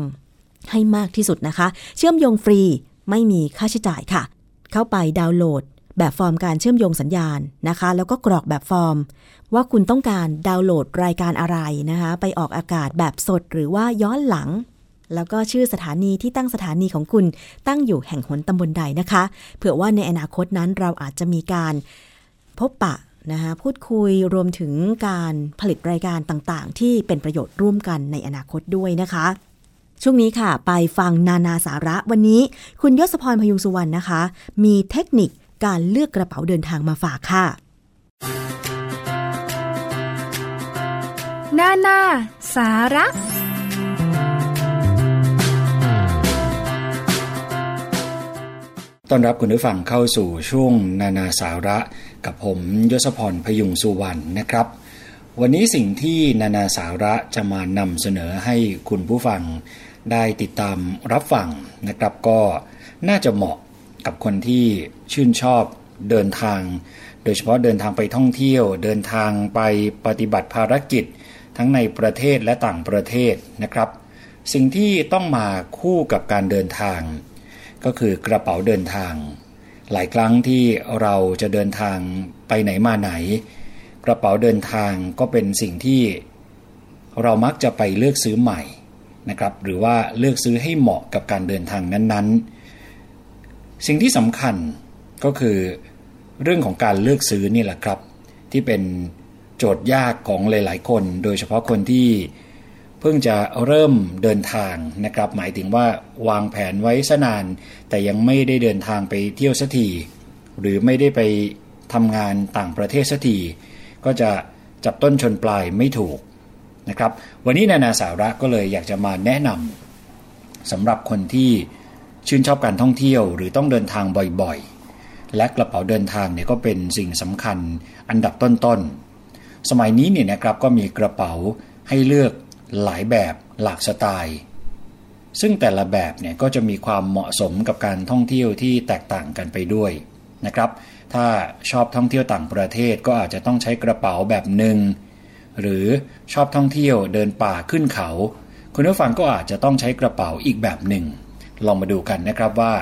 ให้มากที่สุดนะคะ เชื่อมโยงฟรีไม่มีค่าใช้จ่ายค่ะ เข้าไปดาวน์โหลด แบบฟอร์มการเชื่อมโยงสัญญาณนะคะ แล้วก็กรอกแบบฟอร์ม ว่าคุณต้องการดาวน์โหลดรายการอะไรนะคะ ไปออกอากาศแบบสดหรือว่าย้อนหลัง แล้วก็ชื่อสถานีที่ตั้งสถานีของคุณตั้งอยู่แห่งหนตำบลใดนะคะ เผื่อว่าในอนาคตนั้นเราอาจจะมีการพบปะนะคะพูดคุยรวมถึงการผลิตรายการต่างๆ ที่เป็นประโยชน์ร่วมกันในอนาคตด้วยนะคะ ช่วงนี้ค่ะ ไปฟังนานาสาระวันนี้ คุณยศพรพยุงสุวรรณนะคะ มีเทคนิคการเลือกกระเป๋าเดินทางมาฝากค่ะ นานาสาระ ต้อนรับคุณผู้ฟังเข้าสู่ช่วงนานาสาระกับผมยศพรพยุงสุวรรณนะครับ วันนี้สิ่งที่นานาสาระจะมานำเสนอให้คุณผู้ฟังได้ติดตามรับฟังนะครับ ก็น่าจะเหมาะกับคนที่ชื่นชอบเดินทาง โดยเฉพาะเดินทางไปท่องเที่ยว เดินทางไปปฏิบัติภารกิจ ทั้งในประเทศและต่างประเทศนะครับ สิ่งที่ต้องมาคู่กับการเดินทาง ก็คือกระเป๋าเดินทาง หลายครั้งที่เราจะเดินทางไปไหนมาไหน กระเป๋าเดินทางก็เป็นสิ่งที่เรามักจะไปเลือกซื้อใหม่นะครับหรือว่าเลือกซื้อให้เหมาะกับการเดินทางนั้นๆ สิ่งที่สำคัญก็คือเรื่องของการเลือกซื้อนี่แหละครับ ที่เป็นโจทย์ยากของหลาย ๆ คน โดยเฉพาะคนที่ เพิ่งจะเริ่มเดินทางนะครับ หมายถึงว่าวางแผนไว้สนาน แต่ยังไม่ได้เดินทางไปเที่ยวสักทีหรือไม่ได้ไปทำงานต่างประเทศสักทีก็จะจับต้นชนปลายไม่ถูกนะครับ วันนี้นานาสาระก็เลยอยากจะมาแนะนำสำหรับคนที่ชื่นชอบการท่องเที่ยวหรือต้องเดินทางบ่อยๆ และกระเป๋าเดินทางเนี่ยก็เป็นสิ่งสำคัญอันดับต้นๆ สมัยนี้เนี่ยนะครับก็มีกระเป๋าให้เลือก หลายแบบหลากสไตล์ ซึ่งแต่ละแบบเนี่ยก็จะมีความเหมาะสมกับการท่องเที่ยวที่แตกต่างกันไปด้วยนะครับ ถ้าชอบท่องเที่ยวต่างประเทศก็อาจจะต้องใช้กระเป๋าแบบหนึ่ง หรือชอบท่องเที่ยวเดินป่าขึ้นเขา คุณผู้ฟังก็อาจจะต้องใช้กระเป๋าอีกแบบหนึ่ง ลองมาดูกันนะครับว่า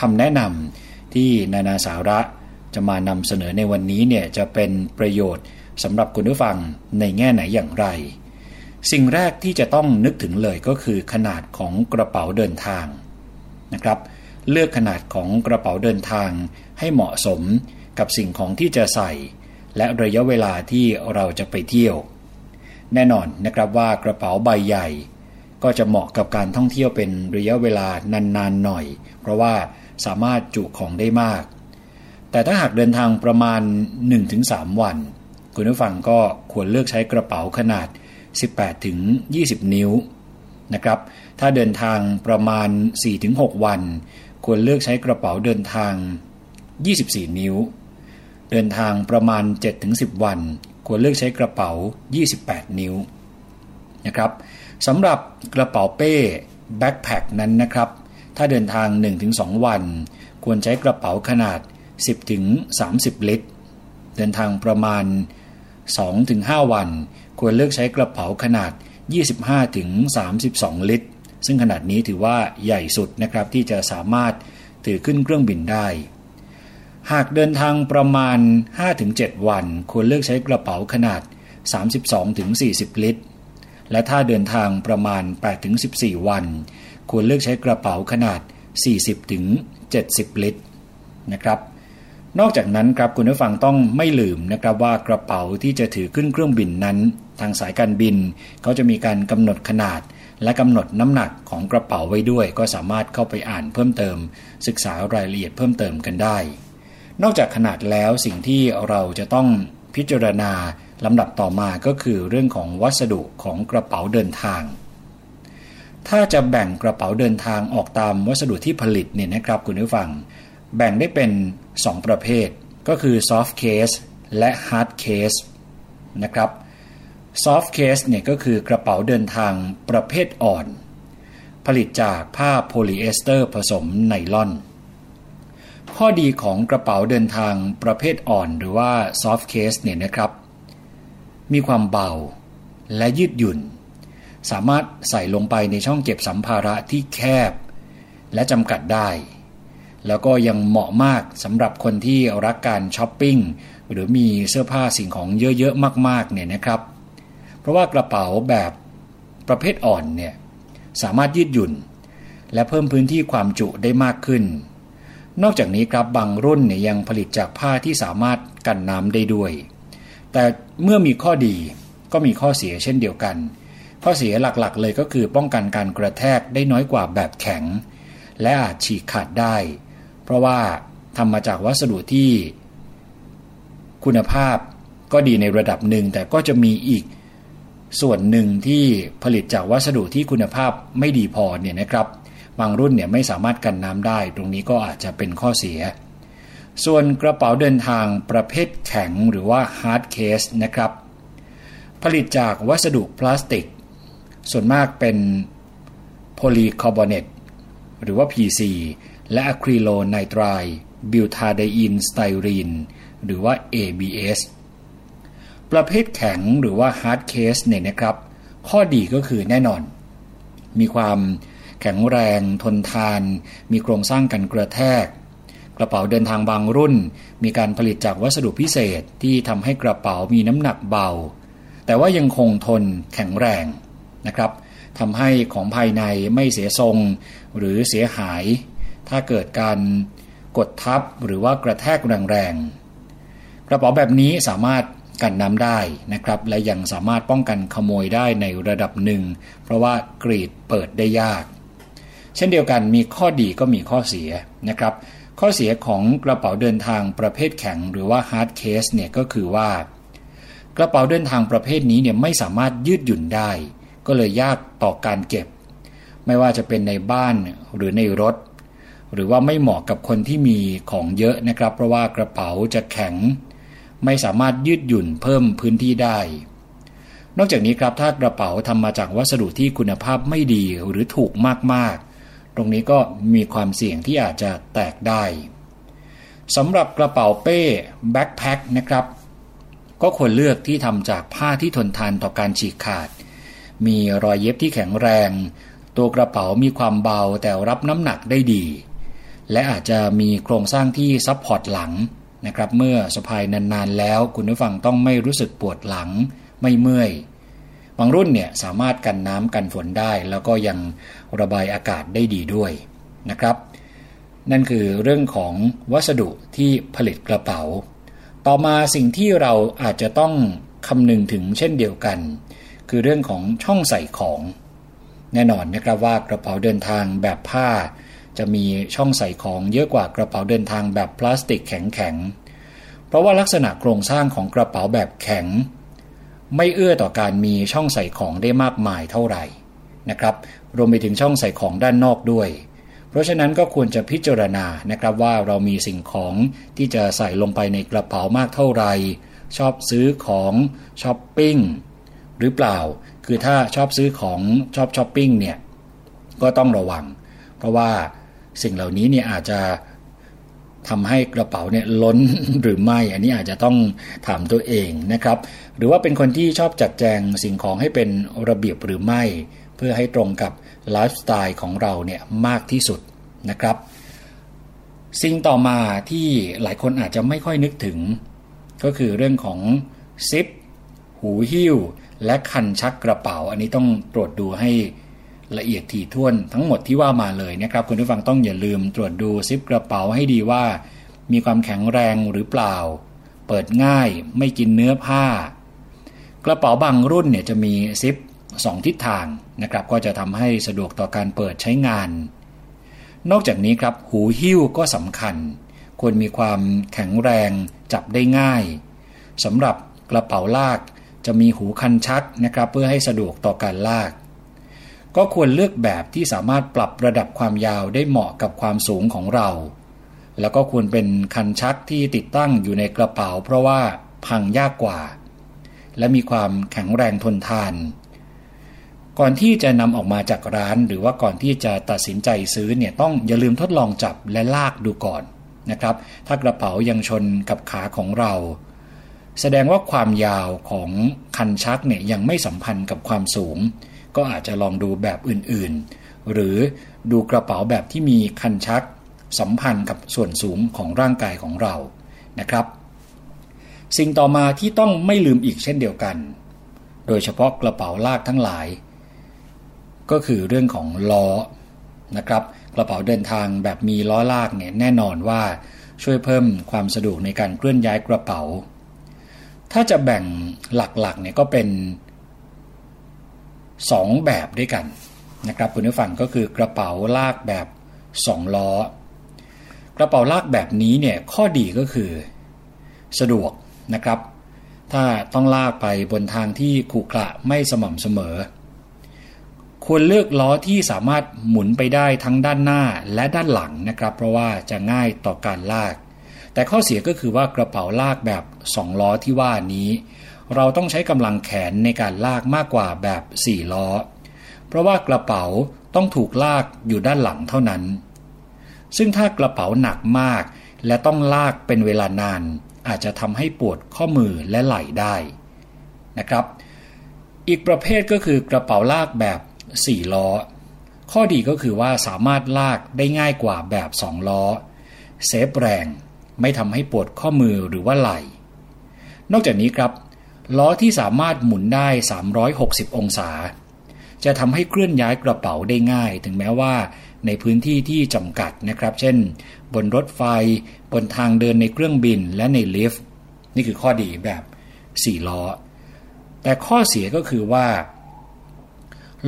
คำแนะนำที่นานาสาระจะมานำเสนอในวันนี้เนี่ยจะเป็นประโยชน์สำหรับคุณผู้ฟังในแง่ไหนอย่างไร สิ่งแรกที่จะต้องนึกถึงเลยก็คือขนาดของกระเป๋าเดินทางนะครับ เลือกขนาดของกระเป๋าเดินทางให้เหมาะสมกับสิ่งของที่จะใส่ และระยะเวลาที่เราจะไปเที่ยว แน่นอนนะครับว่ากระเป๋าใบใหญ่ ก็จะเหมาะกับการท่องเที่ยวเป็นระยะเวลานานๆหน่อย เพราะว่าสามารถจุของได้มาก แต่ถ้าหากเดินทางประมาณ 1-3 วัน คุณผู้ฟังก็ควรเลือกใช้กระเป๋าขนาด 18 ถึง 20 นิ้วนะครับ ถ้าเดินทางประมาณ 4-6 วัน ควรเลือกใช้กระเป๋าเดินทาง 24 นิ้ว เดินทางประมาณ 7-10 วัน ควรเลือกใช้กระเป๋า 28 นิ้วนะครับสำหรับกระเป๋าเป้แบ็คแพคนั้นนะครับ ถ้าเดินทาง 1-2 วัน ควรใช้กระเป๋าขนาด 10-30 ลิตร เดินทางประมาณ 2-5 วัน ควรเลือกใช้กระเป๋าขนาด 25-32 ลิตร ซึ่งขนาดนี้ถือว่าใหญ่สุดนะครับที่จะสามารถถือขึ้นเครื่องบินได้ หากเดินทางประมาณ 5-7 วัน ควรเลือกใช้กระเป๋าขนาด 32-40 ลิตร และถ้าเดินทางประมาณ 8-14 วัน ควรเลือกใช้กระเป๋าขนาด 40-70 ลิตรนะครับนอกจากนั้นครับคุณผู้ฟังต้องไม่ลืมนะครับว่ากระเป๋าที่จะถือขึ้นเครื่องบินนั้น ทางสายการบิน เขาจะมีการกำหนดขนาด และกำหนดน้ำหนักของกระเป๋าไว้ด้วย ก็สามารถเข้าไปอ่านเพิ่มเติม ศึกษารายละเอียดเพิ่มเติมกันได้ นอกจากขนาดแล้วสิ่งที่เราจะต้องพิจารณาลำดับต่อมาก็คือเรื่องของวัสดุของกระเป๋าเดินทาง ถ้าจะแบ่งกระเป๋าเดินทางออกตามวัสดุที่ผลิตเนี่ยนะครับคุณผู้ฟัง แบ่งได้เป็น 2 ประเภท ก็คือ soft case และ hard case นะครับ soft case เนี่ยก็คือกระเป๋าเดินทางประเภทอ่อน ผลิตจากผ้าโพลีเอสเตอร์ผสมไนลอน ข้อดีของกระเป๋าเดินทางประเภทอ่อนหรือว่า soft case เนี่ยนะครับ มีความเบาและยืดหยุ่น สามารถใส่ลงไปในช่องเก็บสัมภาระที่แคบ และจำกัดได้ แล้วก็ยังเหมาะมากสำหรับคนที่รักการช้อปปิ้งหรือมีเสื้อผ้าสิ่งของเยอะๆมากๆเนี่ยนะครับ เพราะว่ากระเป๋าแบบประเภทอ่อนเนี่ยสามารถยืดหยุ่น และเพิ่มพื้นที่ความจุได้มากขึ้น นอกจากนี้ครับบางรุ่นเนี่ยยังผลิตจากผ้าที่สามารถกันน้ำได้ด้วย แต่เมื่อมีข้อดีก็มีข้อเสียเช่นเดียวกัน ข้อเสียหลักๆ เลยก็คือป้องกันการกระแทกได้น้อยกว่าแบบแข็ง และอาจฉีกขาดได้ เพราะว่าทำมาจากวัสดุที่ คุณภาพก็ดีในระดับหนึ่งแต่ก็จะมีอีก ส่วนหนึ่งที่ผลิตจากวัสดุที่คุณภาพไม่ดีพอเนี่ยนะครับบางรุ่นเนี่ยไม่สามารถกันน้ำได้ ตรงนี้ก็อาจจะเป็นข้อเสีย ส่วนกระเป๋าเดินทางประเภทแข็งหรือว่า hard case นะครับ ผลิตจากวัสดุพลาสติก ส่วนมากเป็นโพลีคาร์บอเนตหรือว่า PC และอะคริโลไนไตรล์บิวทาไดอีนสไตรีนหรือว่า ABS ประเภทแข็งหรือว่า hard case เนี่ยนะครับ ข้อดีก็คือแน่นอน มีความแข็งแรงทนทาน มีโครงสร้างกันกระแทก กระเป๋าเดินทางบางรุ่น มีการผลิตจากวัสดุพิเศษที่ทำให้กระเป๋ามีน้ำหนักเบา แต่ว่ายังคงทนแข็งแรงนะครับทำให้ของภายในไม่เสียทรง หรือเสียหาย ถ้าเกิดการกดทับหรือว่ากระแทกแรงๆกระเป๋าแบบนี้สามารถ กันน้ำได้นะครับ และยังสามารถป้องกันขโมยได้ในระดับหนึ่ง เพราะว่ากรีดเปิดได้ยาก เช่นเดียวกันมีข้อดีก็มีข้อเสียนะครับ ข้อเสียของกระเป๋าเดินทางประเภทแข็งหรือว่า hard case เนี่ยก็คือว่า กระเป๋าเดินทางประเภทนี้เนี่ยไม่สามารถยืดหยุ่นได้ ก็เลยยากต่อการเก็บ ไม่ว่าจะเป็นในบ้านหรือในรถ หรือว่าไม่เหมาะกับคนที่มีของเยอะนะครับ เพราะว่ากระเป๋าจะแข็ง ไม่สามารถยืดหยุ่นเพิ่มพื้นที่ได้ นอกจากนี้ครับถ้ากระเป๋าทำมาจากวัสดุที่คุณภาพไม่ดีหรือถูกมากๆ ตรงนี้ก็มีความเสี่ยงที่อาจจะแตกได้สำหรับกระเป๋าเป้แบ็คแพ็คนะครับก็ควรเลือกที่ทำจากผ้าที่ทนทานต่อการฉีกขาด มีรอยเย็บที่แข็งแรง ตัวกระเป๋ามีความเบาแต่รับน้ำหนักได้ดี และอาจจะมีโครงสร้างที่ซับพอร์ตหลัง นะครับ เมื่อสะพายนานๆแล้ว คุณผู้ฟังต้องไม่รู้สึกปวดหลังไม่เมื่อยบางรุ่นเนี่ยสามารถกันน้ำกันฝนได้ แล้วก็ยังระบายอากาศได้ดีด้วยนะครับ นั่นคือเรื่องของวัสดุที่ผลิตกระเป๋า ต่อมาสิ่งที่เราอาจจะต้องคำนึงถึงเช่นเดียวกัน คือเรื่องของช่องใส่ของ แน่นอนนะครับว่ากระเป๋าเดินทางแบบผ้า จะมีช่องใส่ของเยอะกว่ากระเป๋าเดินทางแบบพลาสติกแข็งๆ เพราะว่าลักษณะโครงสร้างของกระเป๋าแบบแข็ง ไม่เอื้อต่อการมีช่องใส่ของได้มากมายเท่าไหร่นะครับ รวมไปถึงช่องใส่ของด้านนอกด้วย เพราะฉะนั้นก็ควรจะพิจารณานะครับว่าเรามีสิ่งของที่จะใส่ลงไปในกระเป๋ามากเท่าไหร่ชอบซื้อของช้อปปิ้งหรือเปล่า คือถ้าชอบซื้อของชอบช้อปปิ้งเนี่ยก็ต้องระวัง เพราะว่า สิ่งเหล่านี้เนี่ยอาจจะทำให้กระเป๋าเนี่ยล้นหรือไม่ อันนี้อาจจะต้องถามตัวเองนะครับ หรือว่าเป็นคนที่ชอบจัดแจงสิ่งของให้เป็นระเบียบหรือไม่ เพื่อให้ตรงกับไลฟ์สไตล์ของเราเนี่ยมากที่สุดนะครับ สิ่งต่อมาที่หลายคนอาจจะไม่ค่อยนึกถึง ก็คือเรื่องของซิป หูหิ้ว และคันชักกระเป๋า อันนี้ต้องตรวจดูให้ ละเอียดถี่ถ้วนทั้งหมดที่ว่ามาเลยนะครับคุณผู้ฟังต้องอย่าลืมตรวจดูซิปกระเป๋าให้ดีว่า มีความแข็งแรงหรือเปล่า เปิดง่ายไม่กินเนื้อผ้า กระเป๋าบางรุ่นเนี่ยจะมีซิปสองทิศทางนะครับก็จะทำให้สะดวกต่อการเปิดใช้งาน นอกจากนี้ครับหูหิ้วก็สำคัญ ควรมีความแข็งแรงจับได้ง่ายสำหรับกระเป๋าลากจะมีหูคันชักนะครับเพื่อให้สะดวกต่อการลาก ก็ควรเลือกแบบที่สามารถปรับระดับความยาวได้เหมาะกับความสูงของเรา แล้วก็ควรเป็นคันชักที่ติดตั้งอยู่ในกระเป๋า เพราะว่าพังยากกว่า และมีความแข็งแรงทนทาน ก่อนที่จะนำออกมาจากร้าน หรือว่าก่อนที่จะตัดสินใจซื้อเนี่ยต้องอย่าลืมทดลองจับและลากดูก่อนนะครับ ถ้ากระเป๋ายังชนกับขาของเรา แสดงว่าความยาวของคันชักเนี่ยยังไม่สัมพันธ์กับความสูง ก็อาจจะลองดูแบบอื่นๆ หรือดูกระเป๋าแบบที่มีคันชักสัมพันธ์กับส่วนสูงของร่างกายของเรานะครับ สิ่งต่อมาที่ต้องไม่ลืมอีกเช่นเดียวกัน โดยเฉพาะกระเป๋าลากทั้งหลาย ก็คือเรื่องของล้อนะครับ กระเป๋าเดินทางแบบมีล้อลากเนี่ยแน่นอนว่าช่วยเพิ่มความสะดวกในการเคลื่อนย้ายกระเป๋า ถ้าจะแบ่งหลักๆเนี่ยก็เป็น 2 แบบด้วยกันนะครับคุณผู้ฟังก็คือกระเป๋าลากแบบ 2 ล้อ กระเป๋าลากแบบนี้เนี่ยข้อดีก็คือ สะดวกนะครับ ถ้าต้องลากไปบนทางที่ขรุขระไม่สม่ำเสมอ ควรเลือกล้อที่สามารถหมุนไปได้ทั้งด้านหน้าและด้านหลังนะครับ เพราะว่าจะง่ายต่อการลาก แต่ข้อเสียก็คือว่ากระเป๋าลากแบบ 2 ล้อที่ว่านี้ เราต้องใช้กำลังแขนในการลากมากกว่าแบบ 4 ล้อ เพราะว่ากระเป๋าต้องถูกลากอยู่ด้านหลังเท่านั้น ซึ่งถ้ากระเป๋าหนักมาก และต้องลากเป็นเวลานาน อาจจะทำให้ปวดข้อมือและไหล่ได้นะครับ อีกประเภทก็คือกระเป๋าลากแบบ 4 ล้อ ข้อดีก็คือว่าสามารถลากได้ง่ายกว่าแบบ 2 ล้อ เซฟแรง ไม่ทำให้ปวดข้อมือหรือว่าไหล่ นอกจากนี้ครับ ล้อที่สามารถหมุนได้ 360 องศา จะทำให้เคลื่อนย้ายกระเป๋าได้ง่าย ถึงแม้ว่าในพื้นที่ที่จำกัดนะครับ เช่น บนรถไฟ บนทางเดินในเครื่องบินและในลิฟต์นี่คือข้อดีแบบ 4 ล้อ แต่ข้อเสียก็คือว่า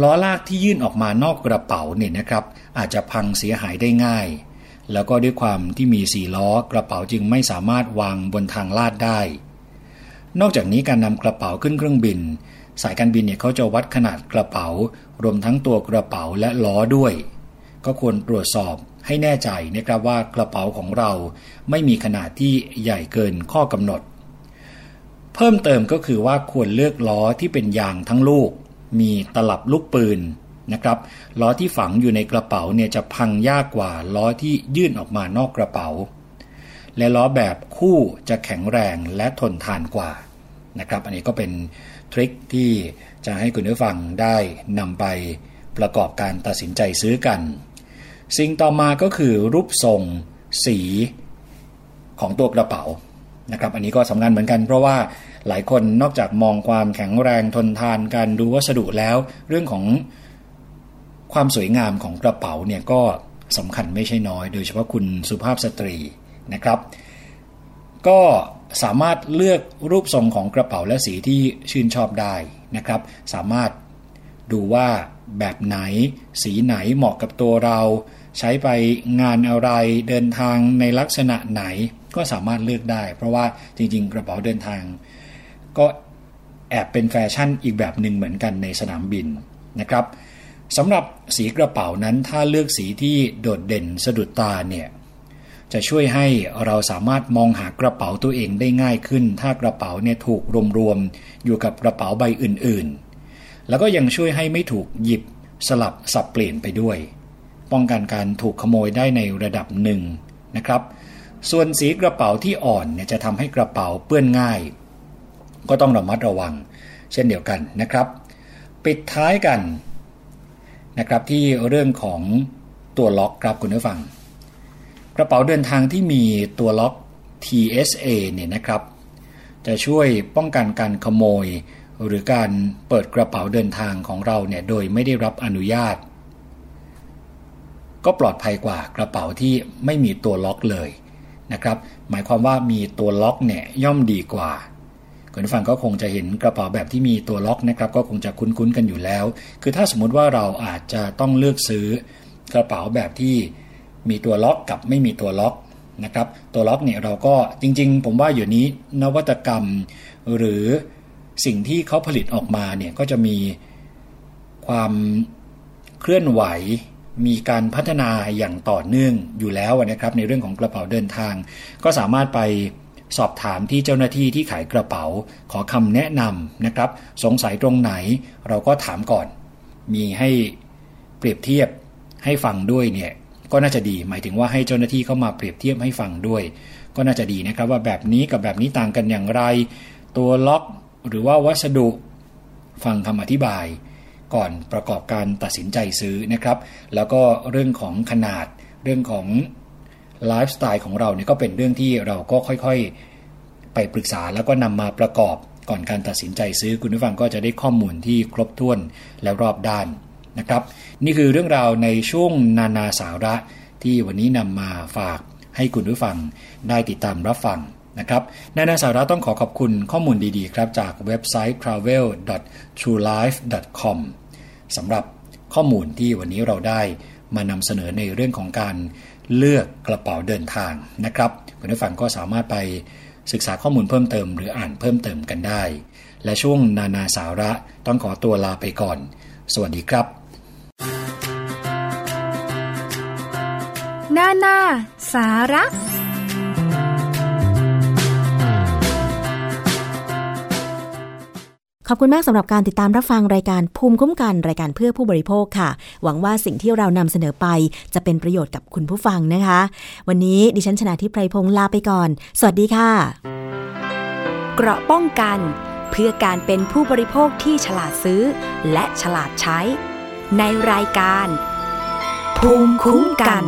ล้อลากที่ยื่นออกมานอกกระเป๋าเนี่ยนะครับ อาจจะพังเสียหายได้ง่าย แล้วก็ด้วยความที่มีสี่ล้อกระเป๋าจึงไม่สามารถวางบนทางลาดได้ นอกจากนี้การนำกระเป๋าขึ้นเครื่องบิน สายการบินเนี่ยเขาจะวัดขนาดกระเป๋า รวมทั้งตัวกระเป๋าและล้อด้วย ก็ควรตรวจสอบให้แน่ใจนะครับว่ากระเป๋าของเราไม่มีขนาดที่ใหญ่เกินข้อกำหนด เพิ่มเติมก็คือว่าควรเลือกล้อที่เป็นยางทั้งลูก มีตลับลูกปืนนะครับล้อที่ฝังอยู่ในกระเป๋าเนี่ยจะพังยากกว่าล้อที่ยื่นออกมานอกกระเป๋า และล้อแบบคู่จะแข็งแรงและทนทานกว่านะครับ อันนี้ก็เป็นทริคที่จะให้คุณผู้ฟังได้นำไปประกอบการตัดสินใจซื้อกัน สิ่งต่อมาก็คือรูปทรงสีของตัวกระเป๋านะครับ อันนี้ก็สำคัญเหมือนกัน เพราะว่าหลายคนนอกจากมองความแข็งแรงทนทานการดูวัสดุแล้ว เรื่องของความสวยงามของกระเป๋าเนี่ยก็สำคัญไม่ใช่น้อย โดยเฉพาะคุณสุภาพสตรี นะครับ ก็สามารถเลือกรูปทรงของกระเป๋าและสีที่ชื่นชอบได้นะครับ สามารถดูว่าแบบไหนสีไหนเหมาะกับตัวเรา ใช้ไปงานอะไรเดินทางในลักษณะไหนก็สามารถเลือกได้ เพราะว่าจริง ๆ กระเป๋าเดินทาง ก็แอบเป็นแฟชั่นอีกแบบหนึ่งเหมือนกันในสนามบินนะครับสำหรับสีกระเป๋านั้นถ้าเลือกสีที่โดดเด่นสะดุดตาเนี่ย จะช่วยให้เราสามารถมองหากระเป๋าตัวเองได้ง่ายขึ้น ถ้ากระเป๋าเนี่ยถูกรวมๆอยู่กับกระเป๋าใบอื่นๆ แล้วก็ยังช่วยให้ไม่ถูกหยิบสลับสับเปลี่ยนไปด้วย ป้องกันการถูกขโมยได้ในระดับหนึ่งนะครับ ส่วนสีกระเป๋าที่อ่อนเนี่ยจะทำให้กระเป๋าเปื้อนง่าย ก็ต้องระมัดระวัง เช่นเดียวกันนะครับ ปิดท้ายกันนะครับที่เรื่องของตัวล็อกครับคุณผู้ฟัง กระเป๋าเดินทางที่มีตัวล็อก TSA เนี่ยนะครับ จะช่วยป้องกันการขโมย หรือการเปิดกระเป๋าเดินทางของเราเนี่ยโดยไม่ได้รับอนุญาต ก็ปลอดภัยกว่ากระเป๋าที่ไม่มีตัวล็อกเลยนะครับ หมายความว่ามีตัวล็อกเนี่ยย่อมดีกว่าคุณผู้ฟังก็คงจะเห็นกระเป๋าแบบที่มีตัวล็อกนะครับ ก็คงจะคุ้นๆกันอยู่แล้ว คือถ้าสมมุติว่าเราอาจจะต้องเลือกซื้อกระเป๋าแบบที่ มีตัวล็อกกับไม่มีตัวล็อกนะครับตัวล็อกเนี่ยเราก็จริง ๆ ผมว่าอยู่นี้นวัตกรรม หรือสิ่งที่เขาผลิตออกมาเนี่ยก็จะมีความเคลื่อนไหว มีการพัฒนาอย่างต่อเนื่องอยู่แล้วนะครับ ในเรื่องของกระเป๋าเดินทาง ก็สามารถไปสอบถามที่เจ้าหน้าที่ที่ขายกระเป๋า ขอคำแนะนำนะครับ สงสัยตรงไหนเราก็ถามก่อน มีให้เปรียบเทียบให้ฟังด้วยเนี่ย ก็น่าจะดี หมายถึงว่าให้เจ้าหน้าที่เข้ามาเปรียบเทียบให้ฟังด้วย ก็น่าจะดีนะครับว่าแบบนี้กับแบบนี้ต่างกันอย่างไร ตัวล็อกหรือว่าวัสดุฟังคำอธิบาย ก่อนประกอบการตัดสินใจซื้อนะครับ แล้วก็เรื่องของขนาดเรื่องของไลฟ์สไตล์ของเราเนี่ยก็เป็นเรื่องที่เราก็ค่อยๆ ไปปรึกษาแล้วก็นำมาประกอบก่อนการตัดสินใจซื้อคุณผู้ฟังก็จะได้ข้อมูลที่ครบถ้วนและรอบด้าน นะครับ นี่คือเรื่องราวในช่วงนานาสาระที่วันนี้นำมาฝากให้คุณผู้ฟังได้ติดตามรับฟังนะครับนานาสาระต้องขอขอบคุณข้อมูลดีๆ ครับจากเว็บไซต์ travel.truelife.com สำหรับข้อมูลที่วันนี้เราได้มานำเสนอในเรื่องของการเลือกกระเป๋าเดินทางนะครับคุณผู้ฟังก็สามารถไปศึกษาข้อมูลเพิ่มเติมหรืออ่านเพิ่มเติมกันได้ และช่วงนานาสาระต้องขอตัวลาไปก่อน สวัสดีครับ นานา สาระขอบคุณมากสำหรับการติดตามรับฟังรายการภูมิคุ้มกันรายการเพื่อผู้บริโภคค่ะ หวังว่าสิ่งที่เรานำเสนอไปจะเป็นประโยชน์กับคุณผู้ฟังนะคะ วันนี้ดิฉันชนะทิพไพรพงศ์ลาไปก่อน สวัสดีค่ะ เกราะป้องกัน เพื่อการเป็นผู้บริโภคที่ฉลาดซื้อ และฉลาดใช้ ในรายการ ภูมิคุ้มกัน